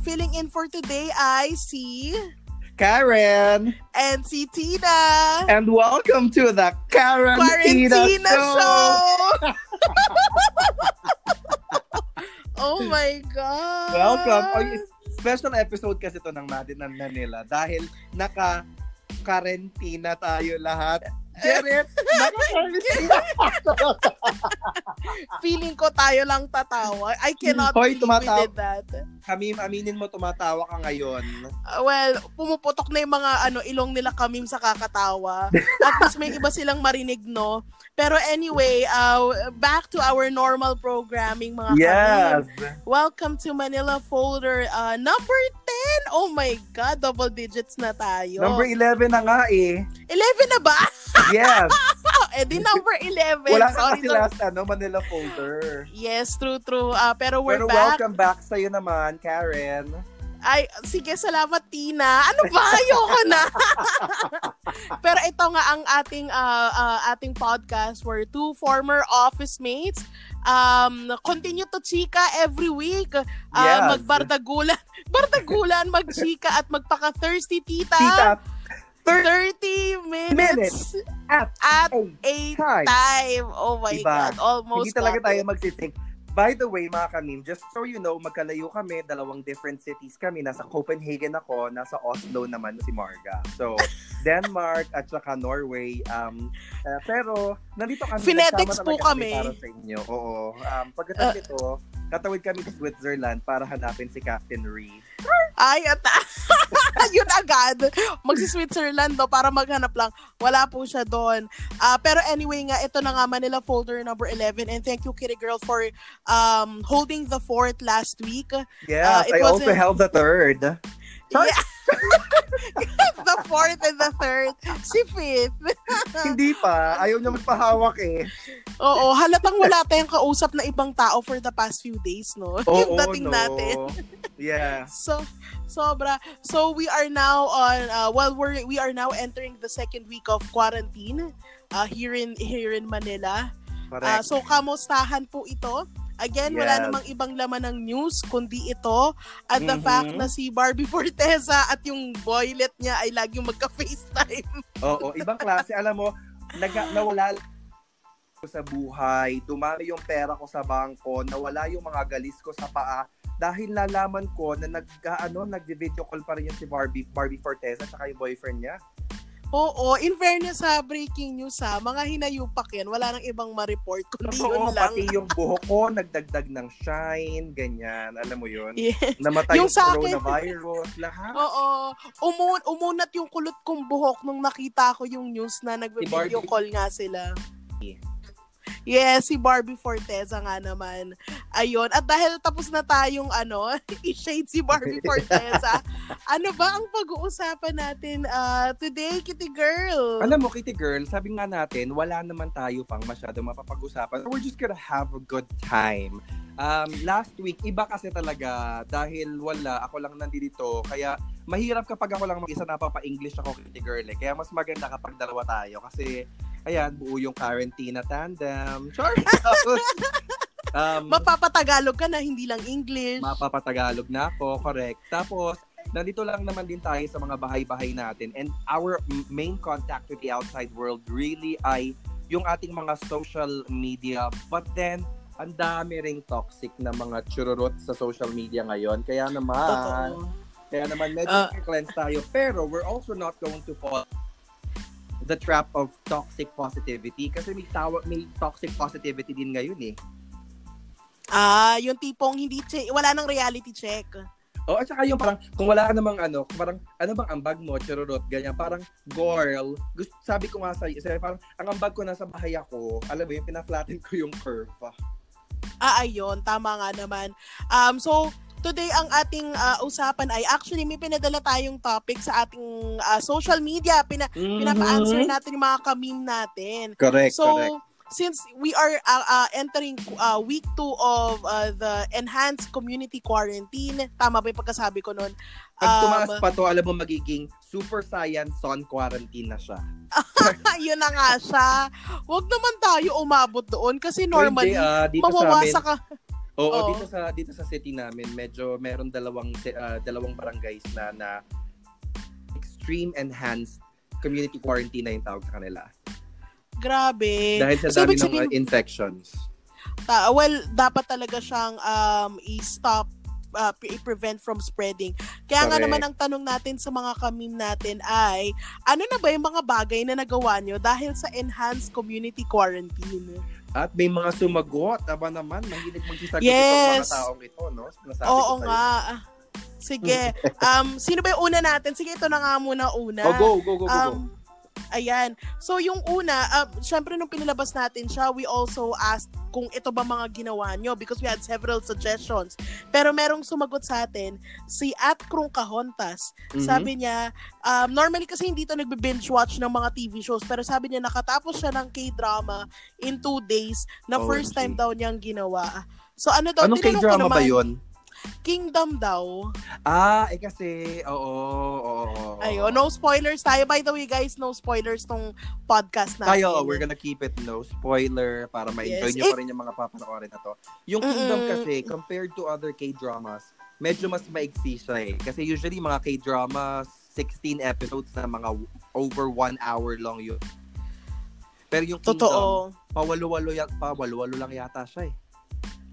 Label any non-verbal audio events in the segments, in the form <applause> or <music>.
filling in for today ay si Karen. and si Tina. And welcome to the Karen Quarantina Show. show. <laughs> oh my God. Welcome. Oh, special episode kasi to ng Madin ng Manila dahil naka karentina tayo lahat. Jared, <laughs> naka-karentina. Feeling ko tayo lang tatawa. I cannot Hoy, believe tumatawa. we did that. Kami, aminin mo, tumatawa ka ngayon. Uh, well, pumuputok na yung mga ano, ilong nila kamim sa kakatawa. At least may iba silang marinig, no? Pero anyway, uh, back to our normal programming, mga kamim. Welcome to Manila Folder uh, number 10. Oh my God, double digits na tayo. Number 11 na nga eh. 11 na ba? Yes. <laughs> eh di number 11. Wala ka Sorry, kasi sorry. last ano, Manila folder. Yes, true, true. Uh, pero we're Pero back. welcome back sa'yo naman, Karen. Ay, sige, salamat Tina. Ano ba? <laughs> Ayoko na. <laughs> Pero ito nga ang ating uh, uh, ating podcast where two former office mates um continue to chika every week. Uh, Yes. Magbardagulan, <laughs> bardagulan, magchika at magpaka-thirsty tita. Tita, 30 minutes, minutes at at a 8 time. time. Oh my Diba? God. Almost Hindi talaga tayo it. By the way, mga kamim, just so you know, magkalayo kami, dalawang different cities kami. Nasa Copenhagen ako, nasa Oslo naman si Marga. So, <laughs> Denmark at saka Norway. Um, uh, pero, nandito kami. Nagsama po kami. Para sa inyo. Oo. Um, pagkatapos nito, katawid kami sa Switzerland para hanapin si Captain Ree. Ay, at <laughs> yun agad. Magsi-Switzerland do para maghanap lang. Wala po siya doon. Ah, pero anyway nga, ito na nga Manila folder number 11 and thank you Kitty Girl for um holding the fort last week. Yes, Uh, I also held the third. <laughs> Yeah. The fourth and the third. Si fifth. Hindi pa. Ayaw niya magpahawak eh. Oo, halatang wala tayong kausap na ibang tao for the past few days, no? <laughs> yung Oo, dating no. natin. Yeah. <laughs> So, sobra. So we are now on uh, well we're we are now entering the second week of quarantine uh, here in here in Manila. Uh, Correct. so kamustahan po ito? Again, wala Yes. namang ibang laman ng news kundi ito at the Mhm. fact na si Barbie <laughs> Forteza at yung boylet niya ay laging magka-FaceTime. Oo, ibang klase. Alam mo, nag nawala ko sa buhay, dumami yung pera ko sa bangko, nawala yung mga galis ko sa paa dahil nalaman ko na nag ano, nag-video call pa rin yung si Barbie, Barbie Forteza at yung boyfriend niya. Oo, in fairness sa breaking news ha, mga hinayupak yan, wala nang ibang ma-report kundi Oo, yun lang. pati yung buhok ko nagdagdag ng shine, ganyan. Alam mo yun? Yes. Namatay Yung yung, sa akin- coronavirus, lahat. Oo. Umu umunat yung kulot kong buhok nung nakita ko yung news na nagbe-video call nga sila. Yes, si Barbie Forteza nga naman. Ayun. At dahil tapos na tayong ano, <laughs> i-shade si Barbie <laughs> Forteza, ano ba ang pag-uusapan natin uh, today, Kitty Girl? Alam mo, Kitty Girl, sabi nga natin, wala naman tayo pang masyado mapapag-usapan. We're just gonna have a good time. Um, last week, iba kasi talaga dahil wala, ako lang nandito. Kaya mahirap kapag ako lang mag-isa napapa-English ako, Kitty Girl. Eh. Kaya mas maganda kapag dalawa tayo. Kasi, ayan, buo yung quarantine tandem. Sure. <laughs> um, Mapapatagalog ka na, hindi lang English. mapapatagalog na ako, correct. Tapos, nandito lang naman din tayo sa mga bahay-bahay natin and our main contact with the outside world really ay yung ating mga social media. But then, ang dami ring toxic na mga chururot sa social media ngayon. Kaya naman, Totoo. kaya naman medyo Ah. cleanse tayo. Pero we're also not going to fall the trap of toxic positivity kasi may tawag may toxic positivity din ngayon eh. Ah, yung tipong hindi che- wala nang reality check. Oh, at saka yung parang, kung wala ka namang ano, parang, ano bang ambag mo, chururot, ganyan, parang, girl, gusto, sabi ko nga sa sabi, parang, ang ambag ko nasa bahay ako, alam mo yung pina-flatten ko yung curve. ah. Ah, ayun. Tama nga naman. Um, so, today ang ating ah, usapan ay actually may pinadala tayong topic sa ating ah, social media. Pina, Pinapa-answer natin yung mga kamim natin. Mm-hmm. Correct, so, correct. Since we are uh, uh, entering uh, week 2 of uh, the enhanced community quarantine, tama ba yung pagkasabi ko nun? Pag tumaas Um, pa to, alam mo, magiging super science on quarantine na siya. <laughs> yun na nga siya. Huwag naman tayo umabot doon kasi normally, Hindi, ah, dito mawawasa ka. Oo, Oo. dito sa dito sa city namin, medyo meron dalawang ah, dalawang barangays na na extreme enhanced community quarantine na yung tawag sa kanila. Grabe. Dahil sa So, dami ng sabihin- uh, infections. Ta- well, dapat talaga siyang um, i-stop uh, pre- i-prevent from spreading. Kaya nga Correct. naman ang tanong natin sa mga kamim natin ay, ano na ba yung mga bagay na nagawa nyo dahil sa enhanced community quarantine? At may mga sumagot. Aba naman, mahilig magsisagot Yes. itong mga taong ito, no? Nasabi Oo nga. Sige. <laughs> Um, sino ba yung una natin? Sige, ito na nga muna una. Oh, go, go, go, go, go. Um, ayan. So, yung una, uh, syempre nung pinalabas natin siya, we also asked kung ito ba mga ginawa nyo because we had several suggestions. Pero merong sumagot sa atin, si At Krung Kahontas. Mhm. Sabi niya, um, normally kasi hindi to nagbe-binge watch ng mga TV shows, pero sabi niya nakatapos siya ng K-drama in two days na first OMG. time daw niyang ginawa. So ano daw, Anong K-drama ba naman, yun? Kingdom daw. Ah, eh kasi, oo, oo, oo. Ayun, no spoilers tayo. By the way, guys, no spoilers tong podcast natin. Tayo, we're gonna keep it no spoiler para ma-enjoy Yes. nyo pa rin yung mga papanoorin na to. Yung Kingdom Mm-mm. kasi, compared to other K-dramas, medyo mas maigsi siya eh. Kasi usually mga K-dramas, 16 episodes na mga over one hour long yun. Pero yung Kingdom, Totoo. pawalo-walo, pawalo-walo lang yata siya eh.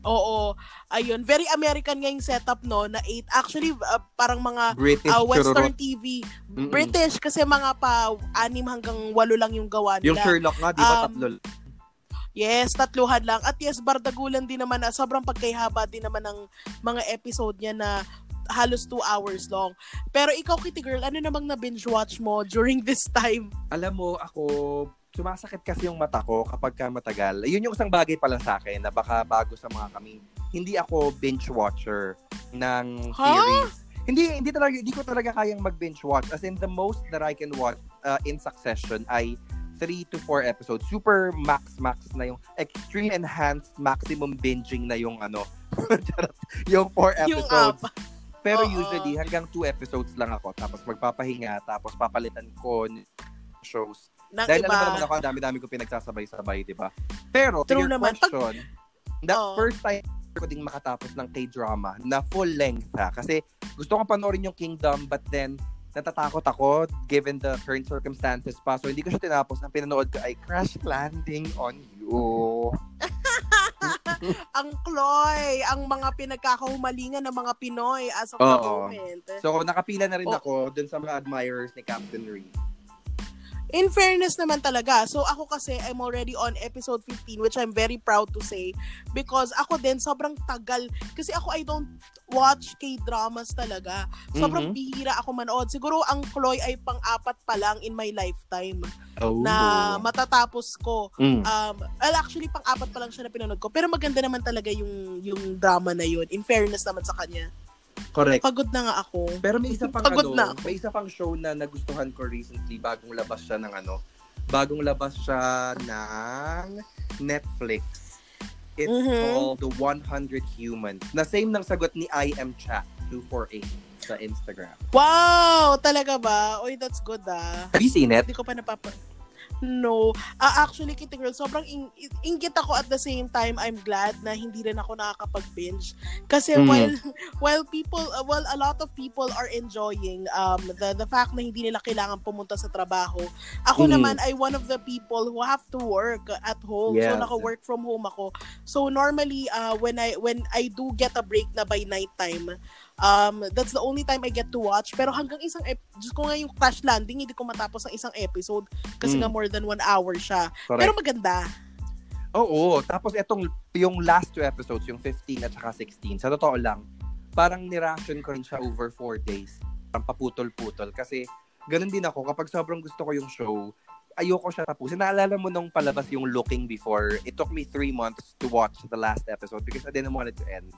Oo. Ayun, very American nga yung setup, no? Na eight. Actually, uh, parang mga British uh, Western chururot. TV. Mm-mm. British kasi mga pa anim hanggang walo lang yung gawa nila. Yung Sherlock nga, di ba Um, tatlo? Yes, tatluhan lang. At yes, bardagulan din naman na sobrang pagkahaba din naman ng mga episode niya na halos two hours long. Pero ikaw, Kitty Girl, ano namang na binge watch mo during this time? alam mo, ako, sumasakit kasi yung mata ko kapag ka matagal. Yun yung isang bagay pala sa akin na baka bago sa mga kami. Hindi ako binge watcher ng Huh? series. Hindi hindi talaga hindi ko talaga kayang mag-binge watch. As in the most that I can watch uh, in succession ay 3 to 4 episodes. Super max max na yung extreme enhanced maximum binging na yung ano. <laughs> yung 4 Yung episodes. Pero Oo. usually hanggang 2 episodes lang ako tapos magpapahinga tapos papalitan ko shows. Ng Dahil iba. alam mo naman ako, dami-dami ko pinagsasabay-sabay, di ba? Pero, True your naman. Pag- question, the Oo. first time ko ding makatapos ng K-drama na full length ha. Kasi gusto ko panoorin yung Kingdom but then natatakot ako given the current circumstances pa. So hindi ko siya tinapos. Ang pinanood ko ay Crash Landing on You. <laughs> ang Chloe, ang mga pinagkakahumalingan ng mga Pinoy as of the Oo. moment. So nakapila na rin Oh. ako dun sa mga admirers ni Captain Reed. In fairness naman talaga, so ako kasi I'm already on episode 15 which I'm very proud to say because ako din sobrang tagal kasi ako I don't watch K-dramas talaga. Sobrang Mhm. bihira ako manood. Siguro ang Chloe ay pang-apat pa lang in my lifetime Oh. na matatapos ko. Mm. Um, well, actually pang-apat pa lang siya na pinanood ko. Pero maganda naman talaga yung yung drama na yun. In fairness naman sa kanya. Correct. Pagod na nga ako. Pero may isa pang Pagod ano, na ako. may isa pang show na nagustuhan ko recently bagong labas siya ng ano, bagong labas siya ng Netflix. It's Mhm. called The 100 Humans. Na same ng sagot ni I am Chat 248 sa Instagram. Wow! Talaga ba? Oy, that's good ah. Have you seen it? Hindi ko pa napapa... No. Ah, actually, Kitty Girl, sobrang ing- inggit ako at the same time. I'm glad na hindi rin ako nakakapag-binge. Kasi Mm. while <laughs> while people, uh, while a lot of people are enjoying um the the fact na hindi nila kailangan pumunta sa trabaho, ako Mm. naman ay one of the people who have to work at home. So Yes. naka-work from home ako. So normally uh when I when I do get a break na by night time, um that's the only time I get to watch. Pero hanggang isang ep- Diyos ko nga yung Crash Landing, hindi ko matapos ng isang episode kasi Mm. nga more than one hour siya. Correct. Pero maganda. Oo. Tapos etong, yung last two episodes, yung 15 at saka 16, sa totoo lang, parang niration ko rin siya over four days. Parang paputol-putol. Kasi ganun din ako, kapag sobrang gusto ko yung show, ayoko siya tapusin. Naalala mo nung palabas yung Looking before, it took me three months to watch the last episode because I didn't want it to end.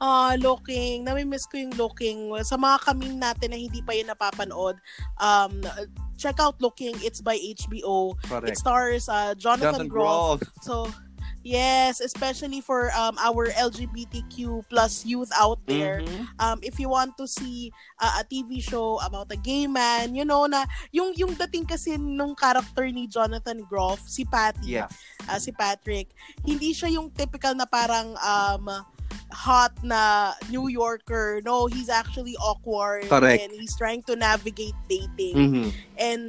Ah, looking. Nami-miss ko yung looking. Sa mga kaming natin na hindi pa yun napapanood, um, check out Looking. It's by HBO. It Correct. stars uh, Jonathan, Jonathan Groff. Groff. So, Yes, especially for um our LGBTQ plus youth out there. Mhm. Um if you want to see uh, a TV show about a gay man, you know na yung yung dating kasi nung character ni Jonathan Groff, si Patty, Yeah. uh, si Patrick, hindi siya yung typical na parang um hot na New Yorker. No, he's actually awkward Correct. and he's trying to navigate dating. Mhm. And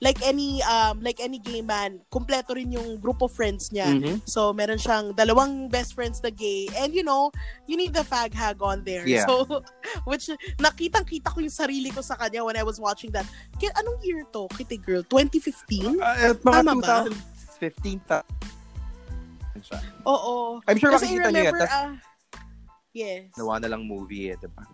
like any um like any gay man, kumpleto rin yung group of friends niya. Mhm. So, meron siyang dalawang best friends na gay. And, you know, you need the fag hag on there. Yeah. So, <laughs> which, nakitang-kita ko yung sarili ko sa kanya when I was watching that. Kaya, anong year to, Kitty Girl? 2015? Uh, at mga Tama ba? 2015 ta. siya. Oo. I'm sure Kasi makikita remember, Tas ah, yes. nawa na lang movie eh, diba?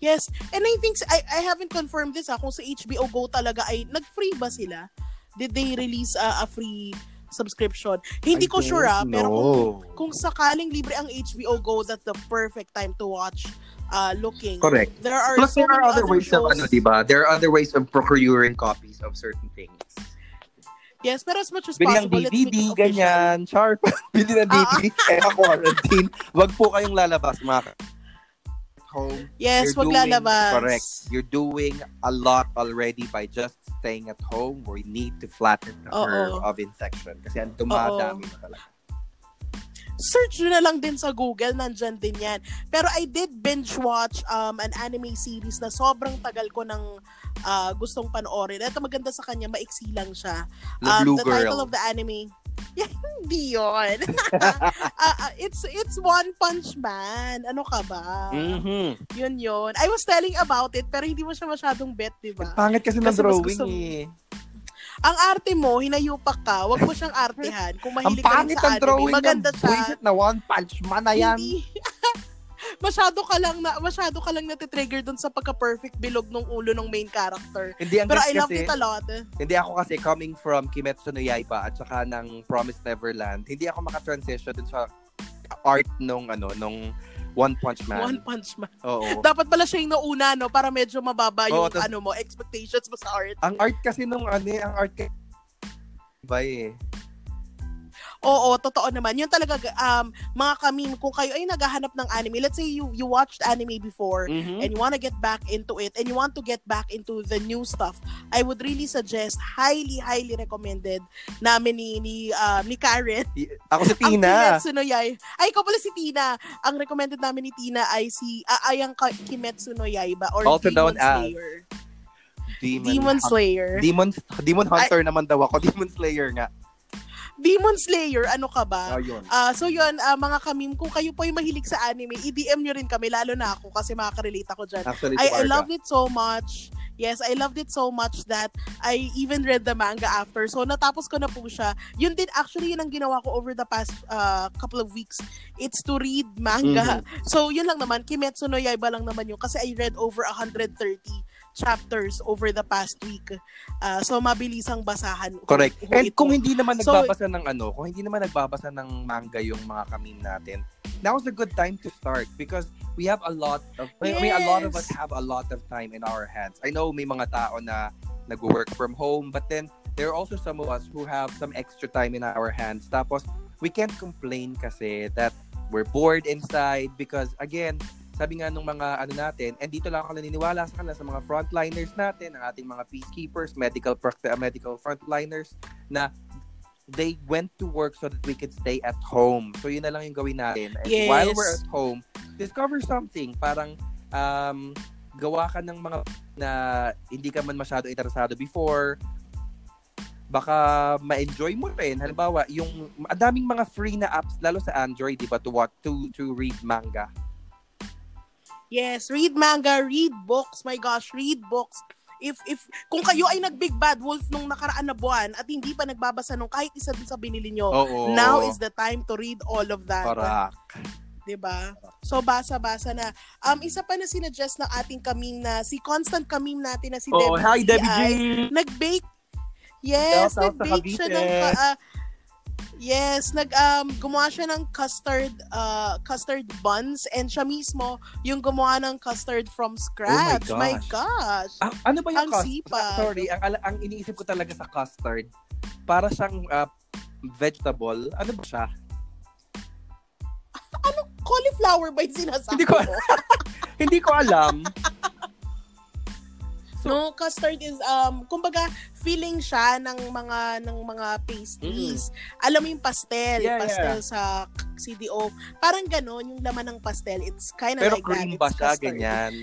Yes. And I think, I, I haven't confirmed this ha, kung sa HBO Go talaga ay, nag-free ba sila? Did they release ah, a free subscription? Hindi I ko sure ah, don't pero kung know. kung sakaling libre ang HBO Go, that's the perfect time to watch uh, looking. Correct. There are Plus, so there are many other ways of, shows. ano, diba? There are other ways of procuring copies of certain things. Yes, pero as much as Bili possible, let's make DVD, it official. ganyan. Sharp. <laughs> Bili ng Ah, DVD, kaya quarantine. Wag po kayong lalabas, mga ka- home. Yes, You're wag doing- lalabas. Correct. You're doing a lot already by just staying at home. We need to flatten the Oo. curve of infection. Kasi ang dumadami na talaga. Search nyo na lang din sa Google, nandyan din yan. Pero I did binge watch um, an anime series na sobrang tagal ko ng uh, gustong panoorin. Ito maganda sa kanya, maiksi lang siya. The Um, Blue the Girl. title of the anime, <laughs> yeah, hindi yun. uh, <laughs> uh, it's, it's One Punch Man. Ano ka ba? Mhm. Yun yun. I was telling about it, pero hindi mo siya masyadong bet, di ba? Pangit kasi ng Kasi mas drawing gusto- eh. Ang arte mo, hinayupak ka, wag mo siyang artehan. Kung mahilig ka rin sa ang anime, drawing maganda ng buwisit na One Punch Man na yan. Hindi. <laughs> masyado ka lang na masyado ka lang natitrigger dun sa pagka-perfect bilog ng ulo ng main character. Hindi, ang Pero I loved kasi, it a lot. hindi ako kasi coming from Kimetsu no Yaiba at saka ng Promised Neverland, hindi ako makatransition dun sa art nung ano, nung One Punch Man. One Punch Man. Oo. <laughs> Dapat pala siya yung nauna, no? Para medyo mababa Oo, yung tas- ano mo, expectations mo sa art. Ang art kasi nung ano, eh, ang art kay Iba eh. Oo, totoo naman. Yun talaga, um, mga kamim, kung kayo ay naghahanap ng anime, let's say you you watched anime before, Mhm. and you want to get back into it and you want to get back into the new stuff, I would really suggest, highly, highly recommended namin ni, ni, um, ni Karen. I- Ako si Ang Tina. Kimetsu no Yai. Ay, ikaw pala si Tina. Ang recommended namin ni Tina ay si, ah, ay ang Kimetsu no Yaiba or Also Demon Slayer. Demon, Demon Slayer. Demon, Demon Hunter naman daw ako. <laughs> Demon Slayer nga. Demon Slayer, ano ka ba? Oh, yun. Ah, so yun, ah, mga kamim, kung kayo po ay mahilig sa anime, i-DM nyo rin kami, lalo na ako kasi makaka-relate ako dyan. Actually, I, I loved it so much. Yes, I loved it so much that I even read the manga after. So, natapos ko na po siya. Yun din, actually, yun ang ginawa ko over the past uh, couple of weeks. It's to read manga. Mm-hmm. So, yun lang naman. Kimetsu no Yaiba lang naman yun. Kasi I read over 130 chapters over the past week. Uh, so, mabilisang basahan. Correct. Ho- ho And ito. kung hindi naman So- nagbabasa ng ano, kung hindi naman nagbabasa ng manga yung mga kamim natin, now's a good time to start because we have a lot of, I mean, a lot of us Yes. have a lot of time in our hands. I know may mga tao na nag-work from home, but then there are also some of us who have some extra time in our hands. Tapos, we can't complain kasi that we're bored inside because, again, sabi nga nung mga ano natin, and dito lang ako naniniwala sa kanila sa mga frontliners natin, ang ating mga peacekeepers, medical uh, medical frontliners na they went to work so that we could stay at home. So yun na lang yung gawin natin. And Yes. while we're at home, discover something. Parang um, gawa ka ng mga na hindi ka man masyado interesado before. Baka ma-enjoy mo rin. Halimbawa, yung ang daming mga free na apps lalo sa Android, 'di ba, to watch to to read manga. Yes, read manga, read books. My gosh, read books. If if kung kayo ay nag Big Bad Wolf nung nakaraan na buwan at hindi pa nagbabasa nung kahit isa dun sa binili nyo, Oo. now is the time to read all of that. Correct. 'di ba? So basa-basa na. Um isa pa na sinuggest ng ating kamim na si constant kamim natin na si Oh, Debbie. hi Debbie G. nag-bake. Yes, Shout nag-bake siya ng Cavite. Yes, nag um gumawa siya ng custard uh custard buns and siya mismo yung gumawa ng custard from scratch. Oh my gosh. Ah, ano ba yung Ang custard? sipag. Sorry, ang, ang iniisip ko talaga sa custard, para siyang ah, vegetable. Ano ba siya? Ano, cauliflower ba yung sinasabi Hindi ko, <laughs> hindi ko alam. No, custard is um kumbaga feeling siya ng mga ng mga pastries. Alam mo yung pastel, Yeah, pastel sa CDO. Parang ganon yung laman ng pastel. It's kind of Pero like cream that. ba It's siya? custard. Ganyan.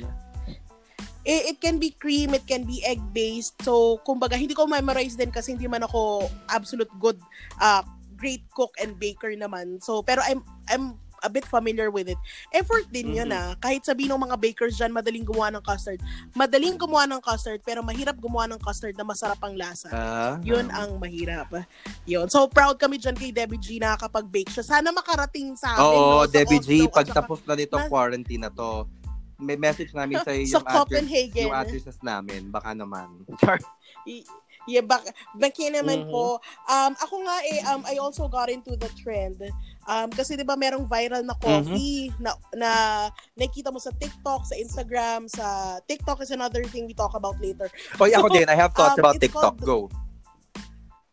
It, it can be cream, it can be egg-based. So, kumbaga, hindi ko memorize din kasi hindi man ako absolute good uh, great cook and baker naman. So, pero I'm I'm a bit familiar with it. Effort din yun Mhm. ah. Kahit sabihin ng mga bakers dyan, madaling gumawa ng custard. Madaling gumawa ng custard, pero mahirap gumawa ng custard na masarap ang lasa. Ah. Yun ang mahirap. Yun. So, proud kami dyan kay Debbie G na kapag bake siya. Sana makarating sa amin. Oo, no, sa Debbie G, Oslo pag tapos na nitong na- quarantine na to, may message namin <laughs> sa sa yung address, Copenhagen. yung addresses namin. Baka naman. <laughs> Char. Yeah, bak baki naman Mhm. po. Um, ako nga eh, um, I also got into the trend. Um, kasi di ba merong viral na coffee Mm-hmm. na, na nakikita mo sa TikTok, sa Instagram, sa TikTok is another thing we talk about later. Oy, ako So, din. I have thoughts um, about TikTok. called- Go.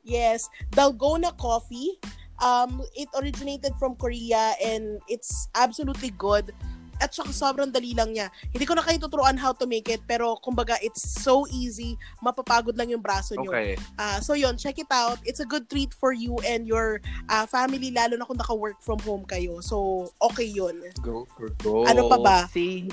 Yes, Dalgona Coffee. Um, it originated from Korea and it's absolutely good. At saka sobrang dali lang niya. Hindi ko na kayo tuturuan how to make it, pero kumbaga it's so easy, mapapagod lang yung braso niyo. Okay. Ah, so yon, check it out. It's a good treat for you and your ah, family lalo na kung naka-work from home kayo. So okay yon. Go for go. Ano pa ba? See,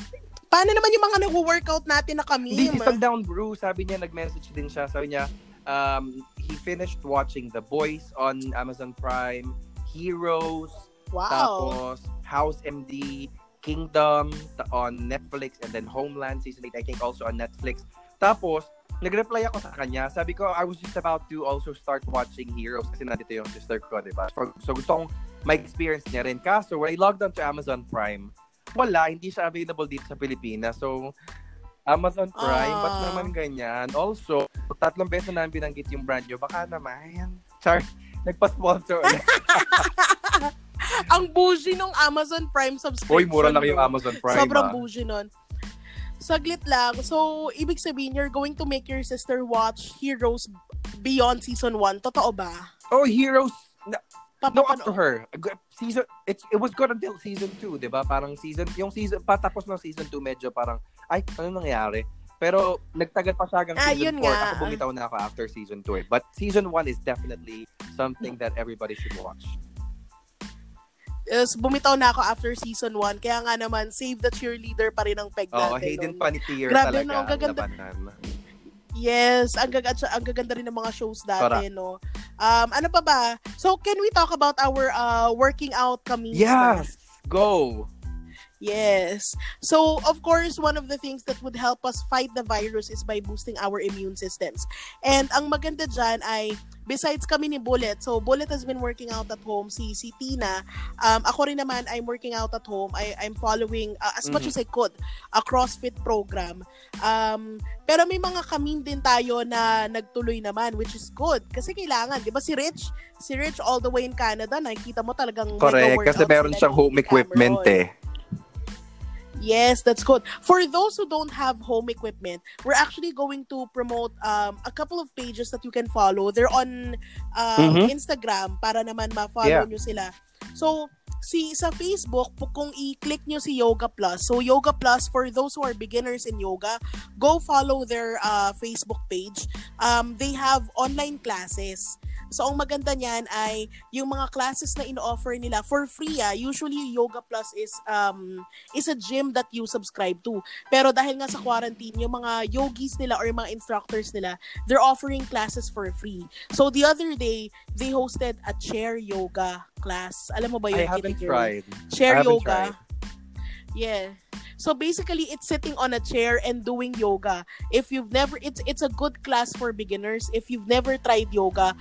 Paano naman yung mga nag-workout natin na kami? Hindi, si Sundown Brew, sabi niya, nag-message din siya. Sabi niya, um, he finished watching The Boys on Amazon Prime, Heroes, Wow. tapos House MD, Kingdom on Netflix, and then Homeland Season 8, I think also on Netflix. Tapos, nag-reply ako sa kanya. Sabi ko, I was just about to also start watching Heroes kasi nandito yung sister ko, di ba? So, so gusto kong ma-experience niya rin. Kaso, when I logged on to Amazon Prime, wala, hindi siya available dito sa Pilipinas. So, Amazon Prime, ba't Ah. naman ganyan? Also, tatlong beses na namin binanggit yung brand nyo. Baka naman. Char, nagpa-sponsor ulit. <laughs> <laughs> Ang bougie nung Amazon Prime subscription. Uy, mura lang yung? Amazon Prime. Sobrang ah. bougie nun. Saglit lang. So, ibig sabihin, you're going to make your sister watch Heroes beyond season 1. Totoo ba? Oh, Heroes. No, no up to her. Season, it, it was good until season 2, di ba? Parang season, yung season, patapos ng season 2, medyo parang, ay, ano nangyari? Pero, nagtagal pa siya hanggang Ah, season yun 4. nga. Ako bumitaw na ako after season 2 eh. But season 1 is definitely something that everybody should watch. Is bumitaw na ako after season 1. Kaya nga naman, save the cheerleader pa rin ang peg Oo, natin. Hayden nun. Panettiere Grabe, talaga no? Ang gaganda. labanan. Yes, ang, gag- ang gaganda rin ng mga shows dati, no? Um, ano pa ba? So, can we talk about our uh, working out kami? Yes! Go! Yes. So, of course, one of the things that would help us fight the virus is by boosting our immune systems. And ang maganda dyan ay, besides kami ni Bullet, so Bullet has been working out at home, si, si Tina, um, ako rin naman, I'm working out at home, I, I'm following, uh, as much Mhm. as I could, a CrossFit program. Um, pero may mga kamin din tayo na nagtuloy naman, which is good. Kasi kailangan, di ba si Rich, si Rich all the way in Canada, nakikita mo talagang Correct, kasi meron siyang home equipment Cameron. eh. Yes, that's good. For those who don't have home equipment, we're actually going to promote um, a couple of pages that you can follow. They're on um, Mhm. Instagram para naman ma-follow Yeah. nyo sila. So, si sa Facebook, kung i-click nyo si Yoga Plus, so Yoga Plus, for those who are beginners in yoga, go follow their uh, Facebook page. Um, they have online classes. So, ang maganda niyan ay yung mga classes na ino-offer nila for free. Ah. Usually, Yoga Plus is um, is a gym that you subscribe to. Pero dahil nga sa quarantine, yung mga yogis nila or yung mga instructors nila, they're offering classes for free. So the other day, they hosted a chair yoga class. Alam mo ba yun? I haven't Kitty tried. Chair yoga. tried. Yeah. So basically, it's sitting on a chair and doing yoga. If you've never, it's it's a good class for beginners. If you've never tried yoga,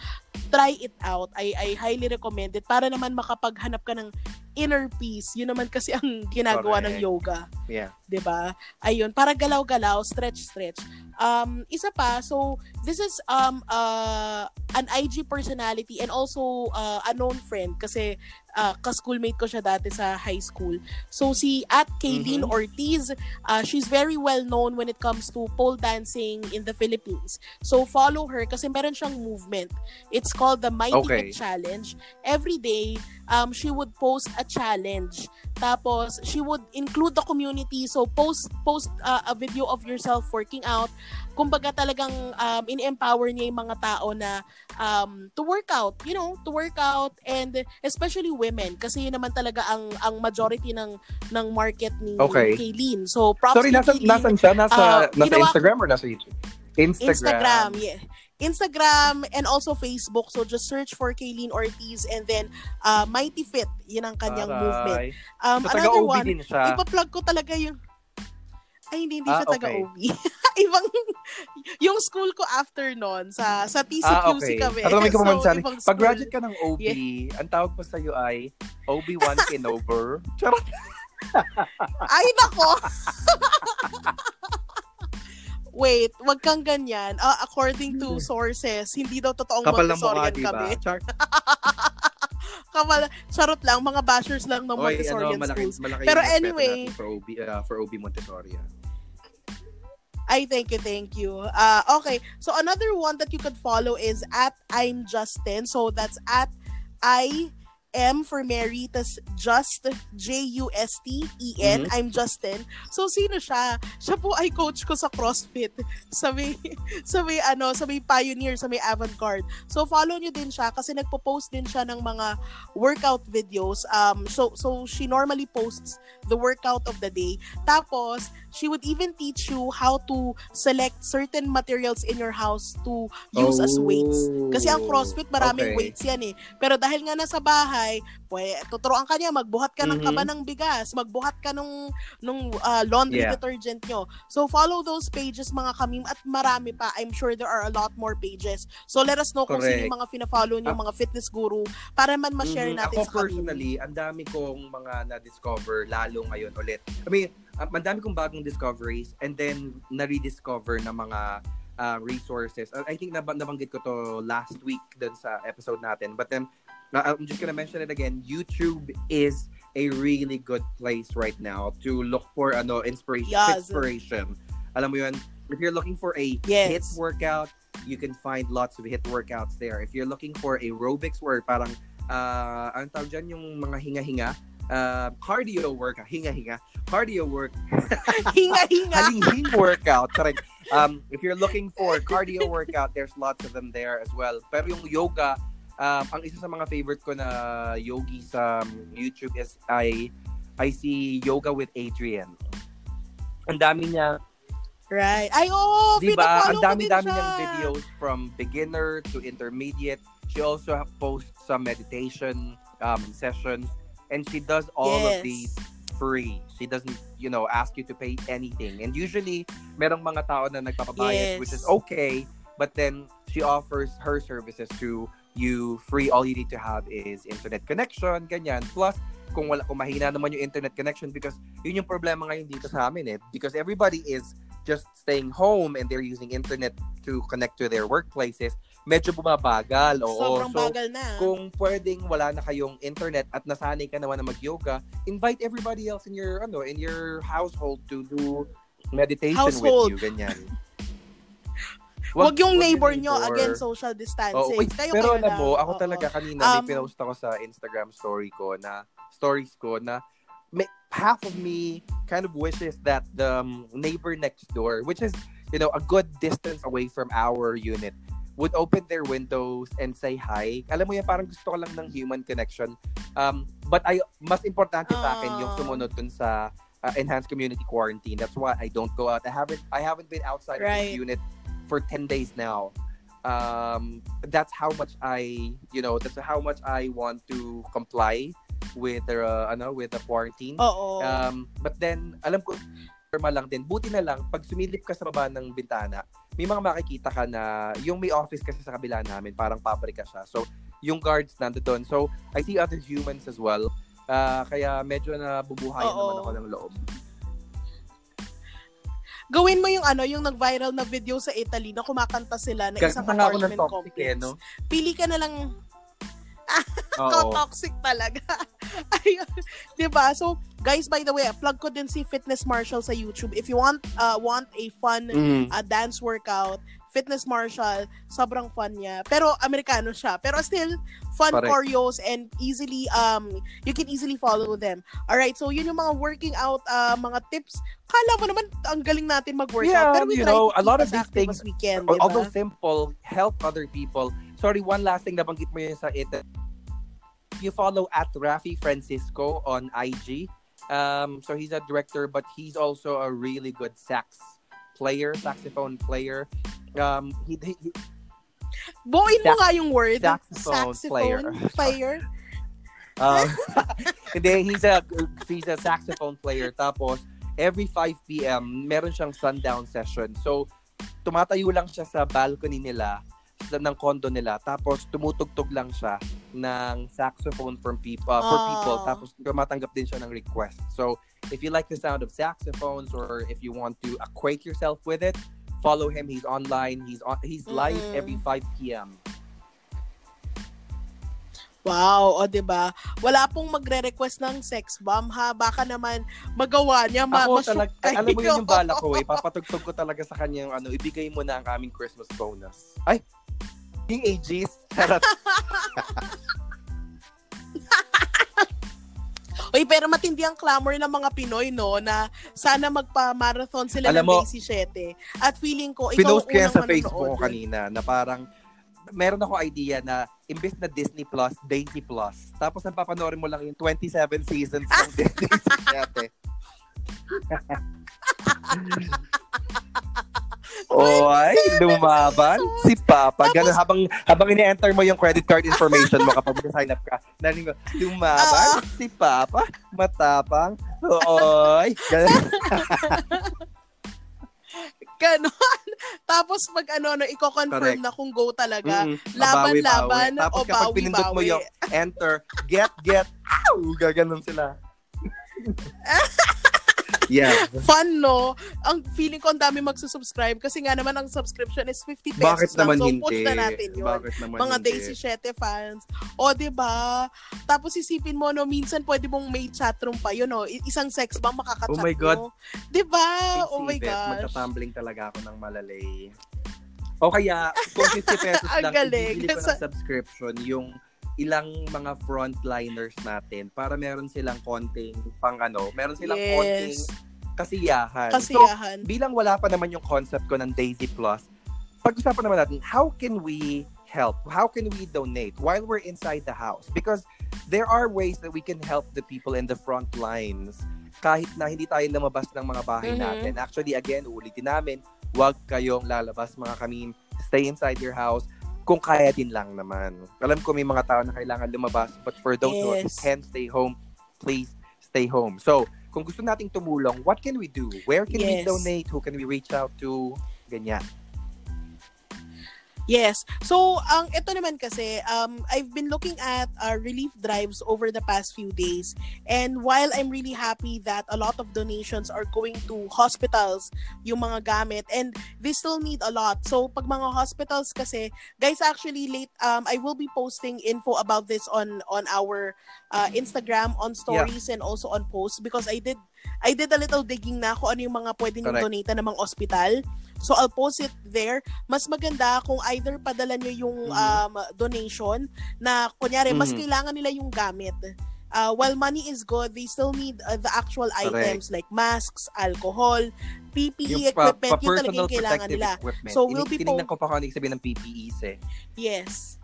try it out. I I highly recommend it para naman makapaghanap ka ng inner peace. Yun naman kasi ang ginagawa ng Correct. yoga. Yeah. ba? Ayun, para galaw-galaw, stretch-stretch. Um, isa pa, so this is um uh, an IG personality and also uh, a known friend kasi uh, ka-schoolmate ko siya dati sa high school. So si at Kaylin Mhm. Ortiz, uh, she's very well known when it comes to pole dancing in the Philippines. So follow her kasi meron siyang movement. It's called the Mighty Okay. Challenge. Every day, um, she would post a challenge. Tapos, she would include the community. So, post post uh, a video of yourself working out. Kumbaga talagang um, in-empower niya yung mga tao na um, to work out. You know, to work out. And especially women. Kasi yun naman talaga ang ang majority ng ng market ni Okay. Kaylin. So, props Sorry, kay nasa, Kaylin. nasan siya? Nasa, Ah, nasa ginawa- Instagram or nasa YouTube? Instagram. Instagram, yeah. Instagram and also Facebook. So just search for Kaylin Ortiz and then uh, Mighty Fit. Yun ang kanyang Aray. movement. Um, So, another one, din siya. ipa-plug ko talaga yung ay, hindi, hindi Ah, siya okay. taga-OB. <laughs> Ibang, yung school ko after nun, sa, sa TCQC Ah, okay. kami. At may <laughs> kumamansan, ibang pag graduate ka ng OB, ang tawag pa sa'yo ay OB1 and over. Charot. Ay, nako! <laughs> Wait, wag kang ganyan. Ah, according to sources, hindi daw totoong Kapal Montessorian di ba? kami. Char- <laughs> Kapal, charot lang, mga bashers lang ng Oy, ano, Montessorian malaki, schools. malaki Pero anyway- for OB, uh, for OB Montessori. ah. Ay, thank you, thank you. Uh, okay, so another one that you could follow is at I'm Justin. So that's at I M for Mary, tas Just, J-U-S-T-E-N, Mhm. I'm Justin. So, sino siya? Siya po ay coach ko sa CrossFit. Sa may, <laughs> sa may, ano, sa may Pioneer, sa may Avant-Garde. So, follow nyo din siya kasi nagpo-post din siya ng mga workout videos. Um, so, so, she normally posts the workout of the day. Tapos, she would even teach you how to select certain materials in your house to use as weights. Kasi ang CrossFit, maraming Oh, Okay. weights yan eh. Pero dahil nga nasa bahay, pwede, tuturuan ka niya, magbuhat ka ng Mhm. kaba ng bigas, magbuhat ka nung, nung ah, laundry Yeah. detergent nyo. So, follow those pages mga kamim at marami pa. I'm sure there are a lot more pages. So, let us know kung sino Correct. yung mga fina-follow nyo, mga fitness guru, para man ma-share Mhm. natin Ako sa personally, ang dami kong mga na-discover lalo ngayon ulit. I mean, uh, ang dami kong bagong discoveries and then na-rediscover na mga uh, resources. Uh, I think nab- nabanggit ko to last week dun sa episode natin. But then, uh, I'm just gonna mention it again. YouTube is a really good place right now to look for ano inspiration. Yes. inspiration. Alam mo yun, if you're looking for a Yes. hit workout, you can find lots of hit workouts there. If you're looking for aerobics where parang uh, ang tawag dyan yung mga hinga-hinga, uh, cardio workout, hinga-hinga, cardio work, <laughs> Hinga-hinga. haling-hing workout. Correct. Um, if you're looking for cardio workout, there's lots of them there as well. Pero yung yoga, um, ang isa sa mga favorite ko na yogi sa YouTube is I I see Yoga with Adrian. Ang dami niya Right. Ay, oo, Di ba? pinafollow Ang dami-dami siya. niyang videos from beginner to intermediate. She also posts some meditation um, sessions and she does all of Yes. these free. She doesn't, you know, ask you to pay anything. And usually, merong mga tao na nagpapabayad, Yes. which is okay, but then she offers her services to you free. All you need to have is internet connection, ganyan. Plus, kung wala kung mahina naman yung internet connection because yun yung problema ngayon dito sa amin eh because everybody is just staying home and they're using internet to connect to their workplaces medyo bumabagal oo Sobrang so bagal na. kung pwedeng wala na kayong internet at nasanay ka naman na mag-yoga invite everybody else in your ano in your household to do meditation Household. with you ganyan <laughs> Wag yung neighbor yung nyo, neighbor. again, social distancing. Oo, wait, kayo, pero kayo alam mo, ako Oo. talaga kanina Um, may pinost ako sa Instagram story ko na stories ko na may, half of me kind of wishes that the um, neighbor next door, which is, you know, a good distance away from our unit, would open their windows and say hi. Alam mo yan, parang gusto ko lang ng human connection. Um, but I, mas importante sa akin yung Ah. sumunod dun sa uh, enhanced community quarantine. That's why I don't go out. I haven't, I haven't been outside of Right. this unit for 10 days now. Um, that's how much I, you know, that's how much I want to comply with the, uh, ano, with the quarantine. Oo. Um, but then, alam ko, normal lang din. Buti na lang, pag sumilip ka sa baba ng bintana, may mga makikita ka na, yung may office kasi sa kabila namin, parang pabrika siya. So, yung guards nando doon. So, I see other humans as well. Ah, kaya medyo na bubuhayan Oo. naman ako ng loob. Gawin mo yung ano, yung nag-viral na video sa Italy na kumakanta sila na isang ng apartment toxic complex. eh, no? Pili ka na lang <laughs> toxic talaga. <laughs> Ayun. 'Di ba? So, guys, by the way, plug ko din si Fitness Marshall sa YouTube. If you want uh, want a fun Mhm. uh, dance workout, Fitness Marshall, sobrang fun niya. Pero Amerikano siya. Pero still, fun Correct. choreos and easily, um, you can easily follow them. Alright, so yun yung mga working out, uh, mga tips. Kala mo naman, ang galing natin mag-workout. Yeah, pero we you try know, to a lot of these things, we can, diba? Although simple, help other people. Sorry, one last thing nabanggit mo yun sa it. You follow at Rafi Francisco on IG. Um, so he's a director, but he's also a really good sax player, saxophone player. Um, he, he, he- Buuin mo nga yung word. saxophone player. player. <laughs> um, <laughs> hindi, he's a he's a saxophone player. Tapos every 5 p.m. meron siyang sundown session. So tumatayo lang siya sa balcony nila sa ng condo nila tapos tumutugtog lang siya ng saxophone from people uh, for Ah. people tapos tumatanggap din siya ng request. So if you like the sound of saxophones or if you want to acquaint yourself with it, follow him. He's online. He's on he's live Mm. every 5 p.m. Wow, o 'di ba? Wala pong magre-request ng sex bomb ha. Baka naman magawa niya ma Ako talaga, alam mo yun yung bala ko eh. <laughs> Papatugtog ko talaga sa kanya yung ano, ibigay mo na ang aming Christmas bonus. Ay! Yung ages. <laughs> Uy, pero matindi ang clamor ng mga Pinoy, no, na sana magpa-marathon sila Alam ng mo, Daisy 7. At feeling ko, ikaw ang unang sa Facebook ko kanina na parang meron ako idea na imbes na Disney Plus, Daisy Plus. Tapos ang papanoorin mo lang yung 27 seasons ng <laughs> Disney Yate. <laughs> Oy, lumaban si Papa. Ganun, habang, habang ini-enter mo yung credit card information mo kapag mag-sign up ka, narinig mo, lumaban si Papa, matapang, oy. Ganun. <laughs> Ganon. Tapos pag ano, no, i-confirm Correct. na kung go talaga. Mm, Laban, babawi-bawi. laban, Tapos o kapag pinindot mo yung enter, get, get, ow, gaganon sila. <laughs> yeah. <laughs> Fun, no? Ang feeling ko ang dami magsusubscribe kasi nga naman ang subscription is 50 pesos Bakit lang. naman so, hindi? push na natin yun. Bakit naman mga hindi? Daisy 7 fans. O, di ba? Tapos isipin mo, no, minsan pwede mong may chatroom pa yun, no? Isang sex ba makakachat Oh my God. mo? Di ba? Oh my gosh. Magtatumbling talaga ako ng malalay. O kaya, kung 50 pesos <laughs> Ang lang, galing. ibibili ko ng subscription yung ilang mga frontliners natin para meron silang konting pang ano, meron silang konting Yes. kasiyahan. Kasiyahan. So, bilang wala pa naman yung concept ko ng Daisy Plus, pag-usapan naman natin, how can we help? How can we donate while we're inside the house? Because there are ways that we can help the people in the front lines kahit na hindi tayo lumabas ng mga bahay Mhm. natin. Actually, again, uulitin namin, huwag kayong lalabas mga kami. Stay inside your house kung kaya din lang naman. Alam ko may mga tao na kailangan lumabas, but for those who Yes. can stay home, please stay home. So, kung gusto nating tumulong, what can we do? Where can we Yes. donate? Who can we reach out to? Ganyan. Yes. So, ang ito naman kasi, um, I've been looking at uh, relief drives over the past few days. And while I'm really happy that a lot of donations are going to hospitals, yung mga gamit, and they still need a lot. So, pag mga hospitals kasi, guys, actually late, um, I will be posting info about this on on our uh, Instagram, on stories, and also on posts because I did I did a little digging na kung ano yung mga pwede nyo donate ng mga ospital. So, I'll post it there mas maganda kung either padala nyo yung Mhm. um, donation na kunyari mas Mhm. kailangan nila yung gamit. Uh, while money is good, they still need uh, the actual Correct. items like masks, alcohol, PPE pa, equipment, pa personal yung kailangan protective nila. equipment. So, we'll be Tinignan po- ko pa kung ano sabihin ng PPEs eh. Yes.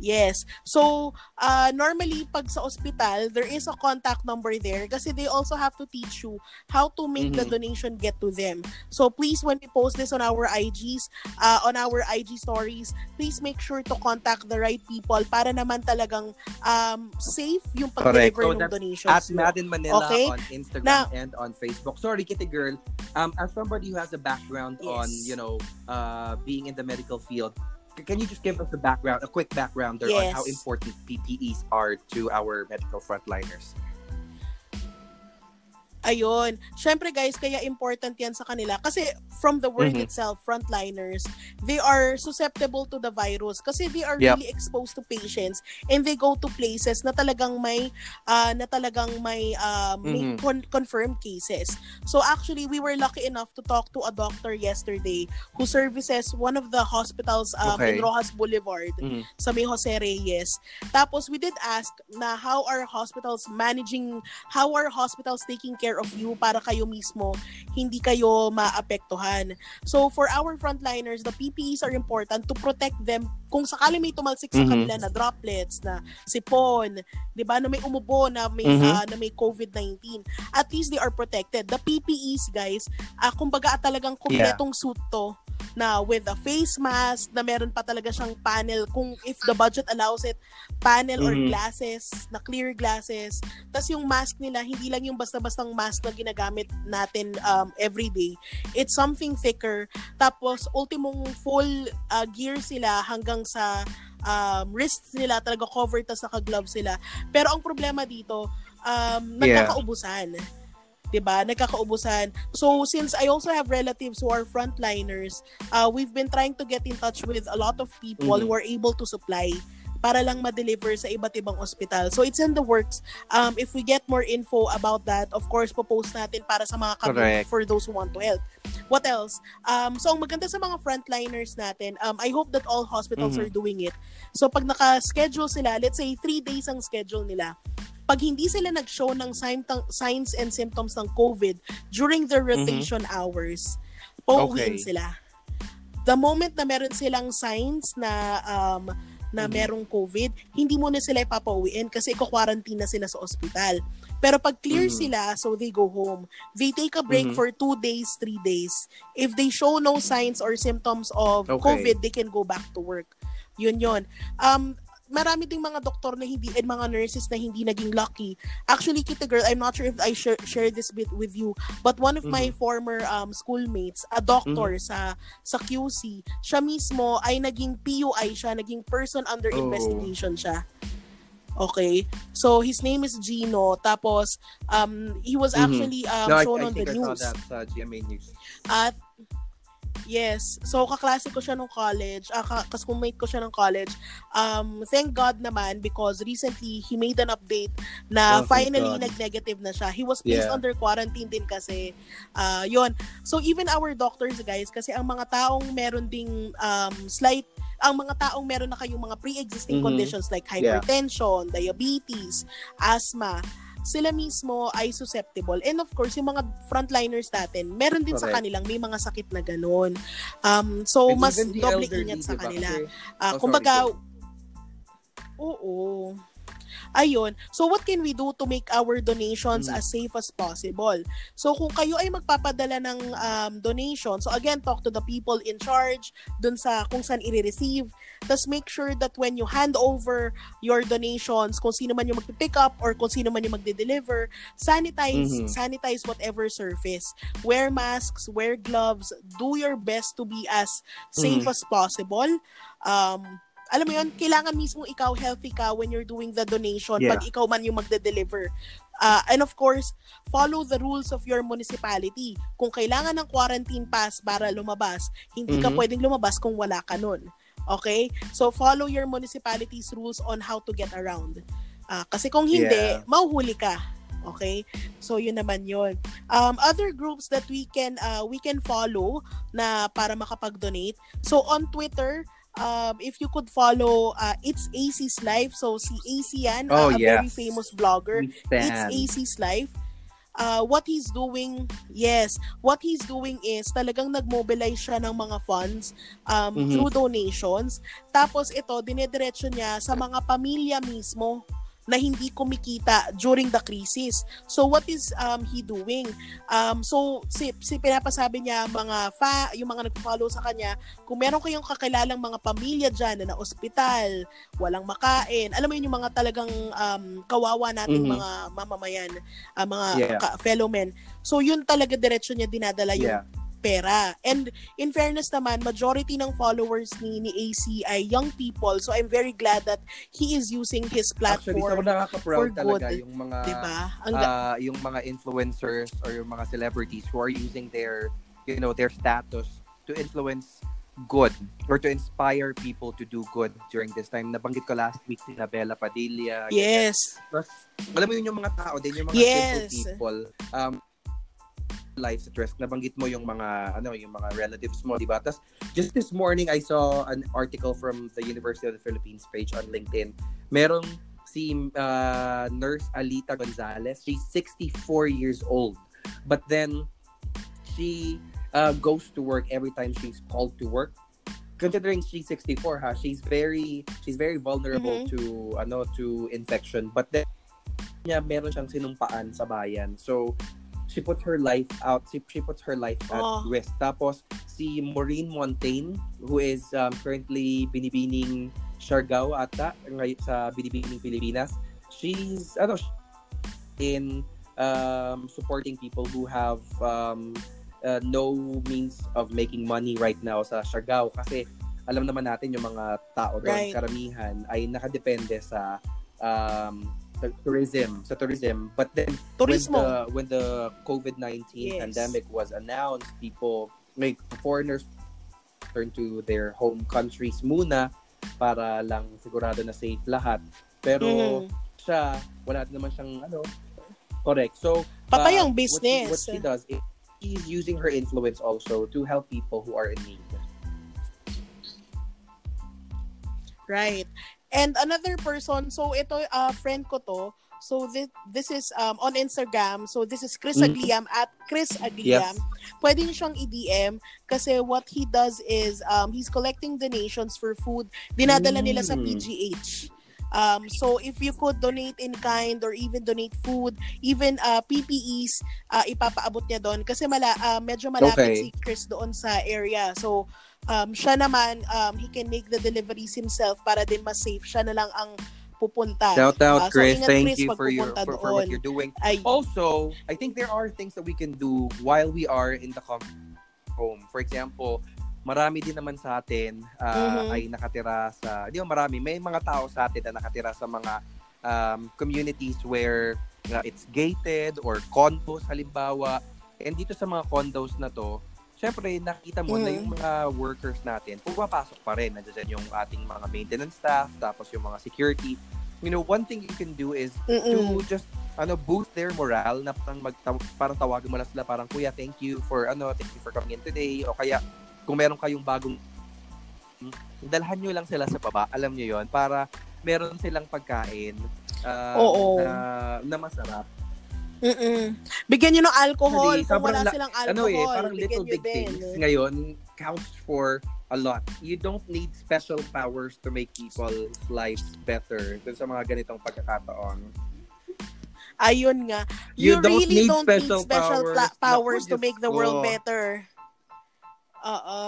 Yes. So, uh, normally, pag sa ospital, there is a contact number there kasi they also have to teach you how to make the Mhm. donation get to them. So, please, when we post this on our IGs, uh, on our IG stories, please make sure to contact the right people para naman talagang um, safe yung pag-deliver So, ng donations. At. Madden Manila Okay? on Instagram Now- and on Facebook. Sorry, Kitty Girl. Um, as somebody who has a background on, Yes. you know, uh, being in the medical field, can you just give us a background, a quick background on Yes. how important PPEs are to our medical frontliners? Ayun. Syempre guys, kaya important yan sa kanila. Kasi from the word mm-hmm. itself, frontliners, they are susceptible to the virus kasi they are yep. really exposed to patients and they go to places na talagang may uh, na talagang may uh, may mm-hmm. con- confirmed cases. So actually, we were lucky enough to talk to a doctor yesterday who services one of the hospitals um, okay. in Rojas Boulevard mm-hmm. sa may Jose Reyes. Tapos we did ask na how are hospitals managing how are hospitals taking care care of you para kayo mismo hindi kayo maapektuhan. So for our frontliners, the PPEs are important to protect them kung sakali may tumalsik sa mm-hmm. kanila na droplets, na sipon, 'di ba, na may umubo na may mm-hmm. uh, na may COVID-19. At least they are protected. The PPEs, guys, uh, kumbaga talagang kumpletong yeah. suit to na with a face mask na meron pa talaga siyang panel kung if the budget allows it panel mm-hmm. or glasses na clear glasses. Tas yung mask nila hindi lang yung basta-bastang mask na ginagamit natin um, every day. It's something thicker. Tapos ultimong full uh, gear sila hanggang sa um, wrists nila talaga cover tas naka-glove sila. Pero ang problema dito um, nagkakaubusan. yeah 'di ba? Nagkakaubusan. So since I also have relatives who are frontliners, uh, we've been trying to get in touch with a lot of people mm-hmm. who are able to supply para lang ma-deliver sa iba't ibang ospital. So it's in the works. Um, if we get more info about that, of course, popost natin para sa mga kabin for those who want to help. What else? Um, so ang maganda sa mga frontliners natin, um, I hope that all hospitals mm-hmm. are doing it. So pag naka-schedule sila, let's say three days ang schedule nila, pag hindi sila nag-show ng sign, signs and symptoms ng COVID during their mm-hmm. rotation mm-hmm. hours, pauwiin okay. sila. The moment na meron silang signs na um, na mm-hmm. merong COVID, hindi mo na sila ipapauwiin kasi iko-quarantine na sila sa ospital. Pero pag clear mm-hmm. sila, so they go home. They take a break mm-hmm. for two days, three days. If they show no signs or symptoms of okay. COVID, they can go back to work. Yun yun. Um, marami ding mga doktor na hindi and mga nurses na hindi naging lucky. Actually, Kita Girl, I'm not sure if I share, share this bit with you, but one of mm-hmm. my former um, schoolmates, a doctor mm-hmm. sa sa QC, siya mismo ay naging PUI siya, naging person under oh. investigation siya. Okay. So his name is Gino. Tapos um he was mm-hmm. actually um no, shown I, I on the I news. Saw that sa GMA News. At Yes. So, kaklase ko siya nung college. Uh, kaskumate ko siya nung college. Um, thank God naman because recently, he made an update na oh, finally nag-negative na siya. He was placed yeah. under quarantine din kasi. Uh, yon So, even our doctors, guys, kasi ang mga taong meron ding um, slight ang mga taong meron na kayong mga pre-existing mm-hmm. conditions like hypertension, yeah. diabetes, asthma, sila mismo ay susceptible. And of course, yung mga frontliners natin, meron din Correct. sa kanilang may mga sakit na ganun. Um, so, And mas doble ingat sa diba? kanila. Uh, oh, kumbaga, sorry. oo. Ayun. So, what can we do to make our donations mm-hmm. as safe as possible? So, kung kayo ay magpapadala ng um, donation, so again, talk to the people in charge dun sa kung saan i-receive. Tapos make sure that when you hand over your donations, kung sino man yung magpipick up or kung sino man yung magde-deliver, sanitize, mm-hmm. sanitize whatever surface. Wear masks, wear gloves, do your best to be as safe mm-hmm. as possible. Um, alam mo yun, kailangan mismo ikaw healthy ka when you're doing the donation yeah. pag ikaw man yung magde-deliver. Uh, and of course, follow the rules of your municipality. Kung kailangan ng quarantine pass para lumabas, hindi mm-hmm. ka pwedeng lumabas kung wala ka nun. Okay? So, follow your municipality's rules on how to get around. Uh, kasi kung hindi, yeah. mauhuli ka. Okay? So yun naman yun. Um other groups that we can uh we can follow na para makapag-donate. So on Twitter, um, if you could follow uh, It's AC's Life. So si AC yan, oh, uh, a yes. very famous blogger. It's AC's Life. Uh, what he's doing, yes, what he's doing is talagang nag-mobilize siya ng mga funds um, mm-hmm. through donations. Tapos ito, dinediretso niya sa mga pamilya mismo na hindi kumikita during the crisis. So what is um he doing? Um so si, si pinapasabi niya mga fa yung mga nagfo-follow sa kanya, kung meron kayong kakilalang mga pamilya diyan na na ospital, walang makain. Alam mo yun yung mga talagang um kawawa nating mm-hmm. mga mamamayan, uh, mga yeah. ka- fellow men. So yun talaga diretso niya dinadala yung yeah pera. And in fairness naman, majority ng followers ni, ni AC ay young people. So I'm very glad that he is using his platform Actually, so nakaka-proud for talaga good. yung mga diba? Ang, uh, yung mga influencers or yung mga celebrities who are using their you know their status to influence good or to inspire people to do good during this time. Nabanggit ko last week si Bella Padilla. yes. Plus, alam mo yun yung mga tao din, yung mga Yes. simple people. Um, lives at risk. Nabanggit mo yung mga ano yung mga relatives mo, di ba? Tapos just this morning I saw an article from the University of the Philippines page on LinkedIn. Merong si uh, nurse Alita Gonzalez. She's 64 years old. But then she uh, goes to work every time she's called to work. Considering she's 64 ha, she's very she's very vulnerable Mhm. to ano to infection. But then niya meron siyang sinumpaan sa bayan. So she puts her life out. She, she puts her life at Oh. risk. Tapos si Maureen Montaigne who is um, currently binibining Siargao ata ngayon sa binibining Pilipinas. She's ano in um, supporting people who have um, uh, no means of making money right now sa Siargao kasi alam naman natin yung mga tao doon Right. karamihan ay nakadepende sa um, sa tourism sa tourism but then Turismo. when the when the COVID-19 Yes. pandemic was announced people like foreigners turn to their home countries muna para lang sigurado na safe lahat pero Mhm. siya wala naman siyang ano correct so Papayang uh, business. what she, what she does is she's using her influence also to help people who are in need Right. And another person, so ito, uh, friend ko to, so this, this is um, on Instagram, so this is Chris Mhm. Agliam, at Chris Agliam. Pwede niyo siyang i-DM kasi what he does is um, he's collecting donations for food. Dinadala nila sa Mm. PGH. Um, so if you could donate in kind or even donate food, even uh, PPEs, uh, ipapaabot niya doon kasi mala, uh, medyo malapit Okay. si Chris doon sa area. So um, siya naman, um, he can make the deliveries himself para din mas safe. Siya na lang ang pupunta. shout out so Chris thank Chris, you for your for, for what you're doing Ay, also I think there are things that we can do while we are in the home for example marami din naman sa atin uh, Mhm. ay nakatira sa di ba marami may mga tao sa atin na nakatira sa mga um, communities where uh, it's gated or condos halimbawa and dito sa mga condos na to syempre nakita mo na Mhm. yung mga workers natin pumapasok pa rin nandiyan yung ating mga maintenance staff tapos yung mga security you know one thing you can do is mm-mm. to just ano boost their morale na parang mag parang tawagan mo lang sila parang kuya thank you for ano thank you for coming in today o kaya kung meron kayong bagong dalhan nyo lang sila sa baba alam nyo yon para meron silang pagkain ah, Oo. na, na masarap Mm-mm. Bigyan nyo ng alcohol. Actually, Kung wala la- silang ano alcohol, eh parang bigyan little big din. things ngayon counts for a lot you don't need special powers to make people's lives better dun sa mga ganitong pagkakataon Ayun nga. You You, don't really need don't special need special powers. pla- powers to make the world better. Oo.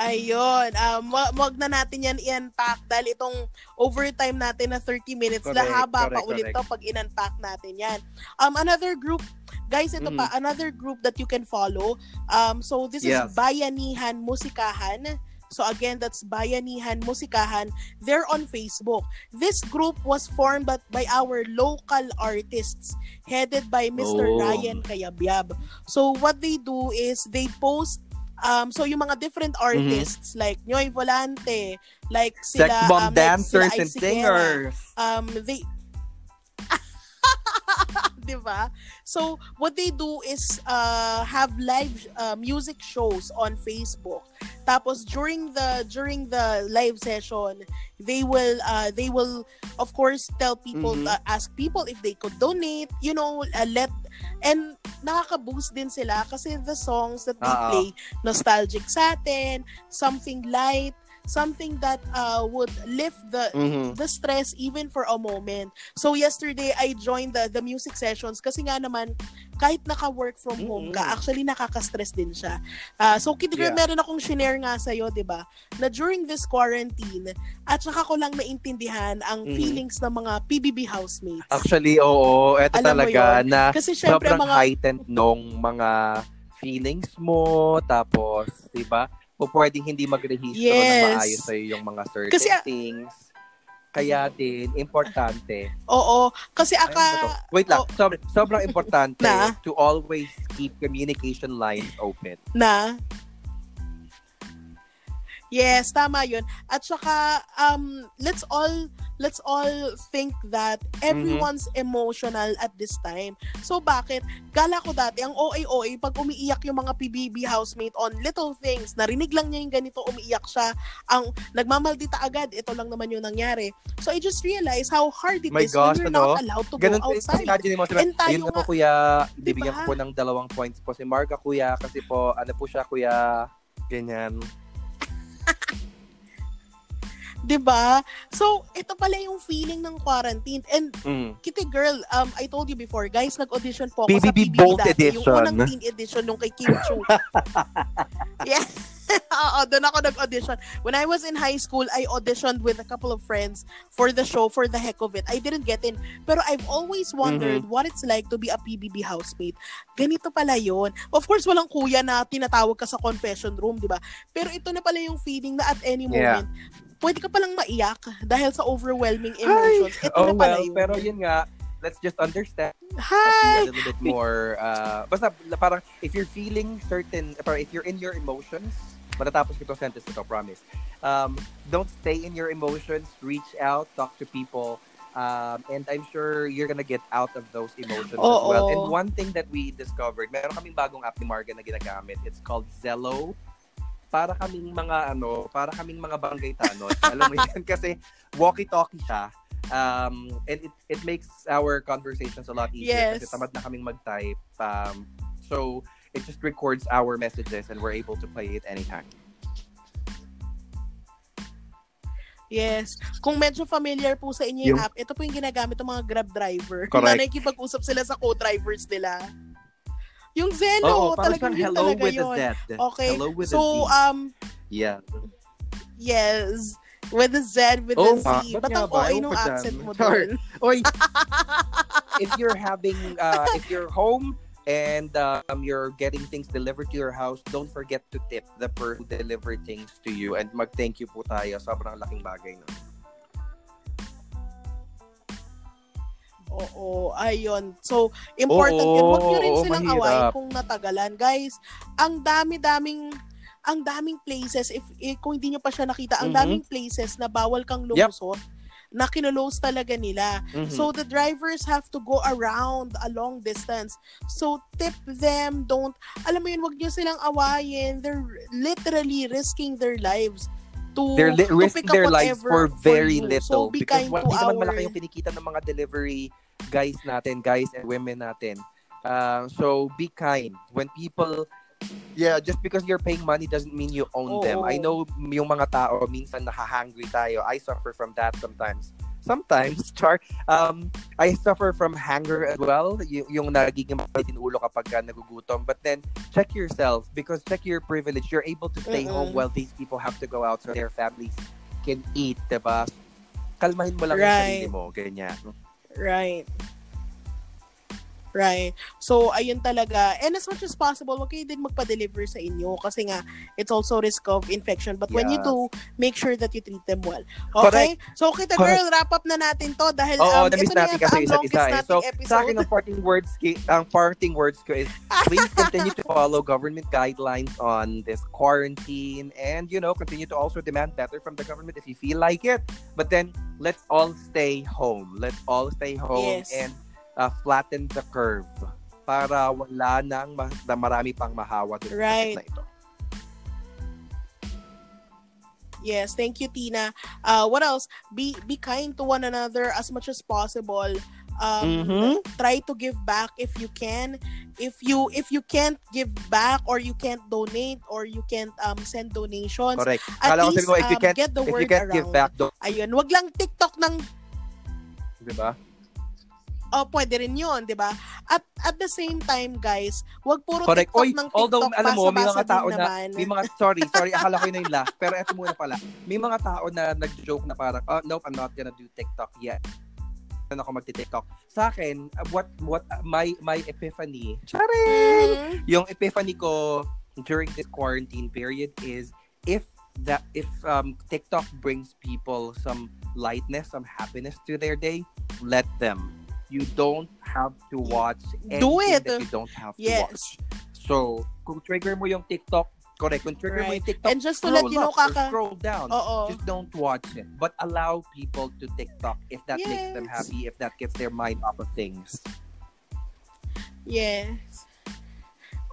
Ayun. Um, wa- wag na natin yan i-unpack dahil itong overtime natin na 30 minutes, Correct, lahaba pa correct, ulit correct. to pag in-unpack natin yan. Um, another group, guys, ito Mm. pa, another group that you can follow. Um, so this is Yes. Bayanihan Musikahan. So again, that's Bayanihan Musikahan. They're on Facebook. This group was formed by, by our local artists headed by Mr. Oh. Ryan Kayabyab. So what they do is they post um so yung mga different artists like Nyoy Volante, like sila Mm-hmm. sex bomb um, like dancers sila and Isigera, singers um they <laughs> 'di ba? So what they do is uh have live uh, music shows on Facebook. Tapos during the during the live session, they will uh they will of course tell people Mhm. uh, ask people if they could donate, you know, uh, let and nakaka-boost din sila kasi the songs that they Oo. play nostalgic sa atin, something light, something that uh would lift the Mhm. the stress even for a moment. So yesterday I joined the the music sessions kasi nga naman kahit naka-work from home ka, Mm. actually nakaka-stress din siya. Ah, so kid Yeah. meron akong share nga sa 'di ba? Na during this quarantine at saka ko lang naintindihan ang Mhm. feelings ng mga PBB housemates. Actually, oo. Eto Alam talaga na kasi syempre sobrang mga heightened nung mga feelings mo, tapos, di ba? O pwedeng hindi mag-register yes. na maayos sa'yo yung mga certain Kasi, things. Kaya din, importante. Oo. Kasi aka... Wait lang. Oh, so, sobrang importante na? to always keep communication lines open. Na? Yes, tama 'yun. At saka um let's all let's all think that everyone's mm-hmm. emotional at this time. So bakit gala ko dati ang OA pag umiiyak yung mga PBB housemate on little things, narinig lang niya yung ganito umiiyak siya, ang nagmamaldita agad, ito lang naman yung nangyari. So I just realized how hard it My is gosh, when you're ano? not allowed to Ganun, go outside. Imagine mo, diba, And tayo yun nga, po kuya, diba? bibigyan ko po ng dalawang points po si Marga kuya kasi po ano po siya kuya ganyan 'Di ba? So, ito pala yung feeling ng quarantine. And mm. Kitty Girl, um I told you before, guys, nag-audition po ako BBB sa PBB Bold dati, Edition. yung unang teen edition nung kay Kim Chu. <laughs> yeah. <laughs> Oo, doon ako nag-audition. When I was in high school, I auditioned with a couple of friends for the show for the heck of it. I didn't get in. Pero I've always wondered mm-hmm. what it's like to be a PBB housemate. Ganito pala yon. Of course, walang kuya na tinatawag ka sa confession room, di ba? Pero ito na pala yung feeling na at any moment, yeah. Pwede ka palang maiyak dahil sa overwhelming emotions. Ito oh, na pala well, yun. Pero yun nga, let's just understand Hi! a little bit more uh, basta parang if you're feeling certain if you're in your emotions matatapos ko itong sentence ito, promise. Um, don't stay in your emotions. Reach out, talk to people. Um, and I'm sure you're gonna get out of those emotions oh, as well. Oh. And one thing that we discovered, meron kaming bagong app ni Marga na ginagamit. It's called Zello. Para kaming mga ano, para kaming mga barangay tanod. <laughs> Alam mo yan? Kasi walkie-talkie siya. Um, and it, it makes our conversations a lot easier yes. kasi tamad na kaming mag-type. Um, so, it just records our messages and we're able to play it anytime. Yes. Kung medyo familiar po sa inyo yung, yung app, ito po yung ginagamit ng mga Grab driver. Correct. Na nakikipag-usap sila sa co-drivers nila. Yung Zeno, Oo, talagang yun hello talaga with yun. A Z. Okay. Hello with so, a Z. um, yeah. Yes. With a Z, with oh, a Z. Ba't ang OA nung accent mo doon? <laughs> Oy, if you're having, uh, if you're home, and um, you're getting things delivered to your house, don't forget to tip the person who delivered things to you and mag-thank you po tayo. Sobrang laking bagay no. Oo, ayun. So, important Oo, yun. Huwag nyo rin silang mahirap. awayin kung natagalan. Guys, ang dami-daming ang daming places if, if kung hindi nyo pa siya nakita, ang mm-hmm. daming places na bawal kang lumusot. Yep na kinulose talaga nila. Mm-hmm. So the drivers have to go around a long distance. So tip them, don't, alam mo yun, wag niyo silang awayin. They're literally risking their lives to, They're li- to risking their lives for very for little. So be because kind to naman our... malaki yung kinikita ng mga delivery guys natin, guys and women natin. Uh, so be kind. When people yeah, just because you're paying money doesn't mean you own oh, them. I know yung mga tao, minsan nakahangry tayo. I suffer from that sometimes. Sometimes, Char, um, I suffer from hunger as well. Y- yung nagiging mapitin ulo kapag ka nagugutom. But then, check yourself because check your privilege. You're able to stay Mm-mm. home while these people have to go out so their families can eat, diba? Kalmahin mo lang right. yung sarili mo. Ganyan. Right. Right. So, ayun talaga. And as much as possible, wag kayo din magpa-deliver sa inyo kasi nga, it's also risk of infection. But yeah. when you do, make sure that you treat them well. Okay? Correct. So, kita girl, wrap up na natin to dahil Oo, um, ito na yata ang longest isa, nating so, episode. Sa akin, ang parting words, ang parting words ko is, <laughs> please continue to follow government guidelines on this quarantine and, you know, continue to also demand better from the government if you feel like it. But then, let's all stay home. Let's all stay home yes. and uh, flatten the curve para wala nang ma- na marami pang mahawa dun right. na ito. Yes, thank you Tina. Uh what else? Be be kind to one another as much as possible. Um mm-hmm. try to give back if you can. If you if you can't give back or you can't donate or you can't um send donations. Correct. At Kala least ko, if you um, can't, get the if word you can't around. give back, don't... Ayun, wag lang TikTok ng 'di ba? Oh, pwede rin yun, di ba? At at the same time, guys, wag puro Correct. TikTok Oy, ng TikTok, although, alam mo, may mga tao na, naman. may mga, <laughs> sorry, sorry, akala ko yun na yung last, pero eto muna pala, may mga tao na nag-joke na parang, oh, nope, I'm not gonna do TikTok yet. na ako magti-TikTok. Sa akin, what what uh, my my epiphany, charing, Mhm. yung epiphany ko during this quarantine period is if that if um TikTok brings people some lightness, some happiness to their day, let them. You don't have to watch anything Do it. that you don't have to Yes. watch. So, kung trigger mo yung TikTok, correct, kung trigger mo Right. yung TikTok, And just to scroll let you know, kaka... scroll down. Oo. Just don't watch it. But allow people to TikTok if that makes them Yes. happy, if that gets their mind off of things. Yes.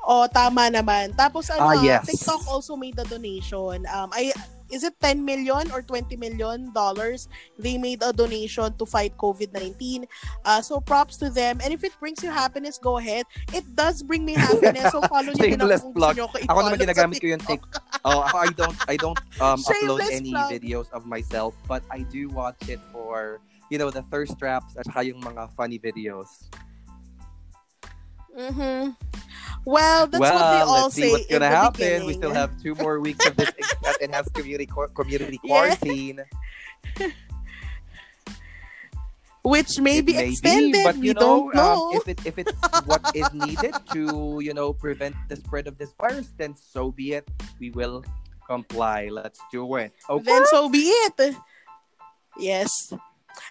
Oh, tama naman. Tapos ano, Ah, yes. TikTok also made a donation. Um, I is it 10 million or 20 million dollars? They made a donation to fight COVID-19. Uh, so props to them. And if it brings you happiness, go ahead. It does bring me happiness. So follow niyo din ako plug. Ako naman ginagamit ko yung TikTok. Oh, ako, I don't I don't um <laughs> upload any plug. videos of myself, but I do watch it for you know the thirst traps at saka yung mga funny videos. Mhm. Well, that's well, what they all let's see say what's gonna happen. beginning. We still have two more weeks of this enhanced community community <laughs> Yeah. quarantine. <laughs> which may It be extended. but we know, don't know. Um, if it if it's what is needed to you know prevent the spread of this virus, then so be it. We will comply. Let's do it. Okay. then so be it. Yes.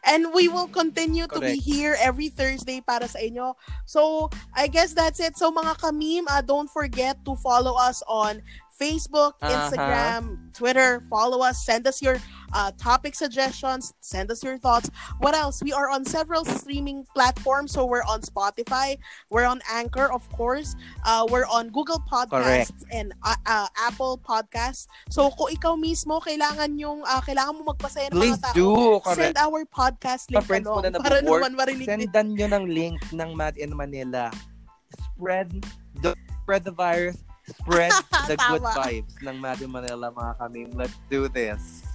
And we will continue to be Correct. here every Thursday para sa inyo. So, I guess that's it. So, mga kamim, uh, don't forget to follow us on Facebook, Uh-huh. Instagram, Twitter. Follow us. Send us your uh, topic suggestions. Send us your thoughts. What else? We are on several streaming platforms. So, we're on Spotify. We're on Anchor, of course. Uh, we're on Google Podcasts and uh, uh, Apple Podcasts. So, kung ikaw mismo, kailangan yung, uh, kailangan mo magpasaya ng Please mga tao, do. send Correct. our podcast link friends mo along na para naman marinig. Sendan nyo ng link ng Mad in Manila. Spread the spread the virus. Spread <laughs> the good vibes ng Mad in Manila, mga kami. Let's do this.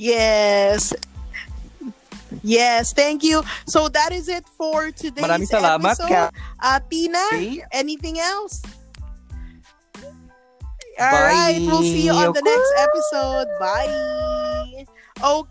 Yes. Yes, thank you. So that is it for today's Maraming salamat, episode. Uh, Tina, Okay? anything else? All right, we'll see you on the Bye. next episode. Bye. Oh,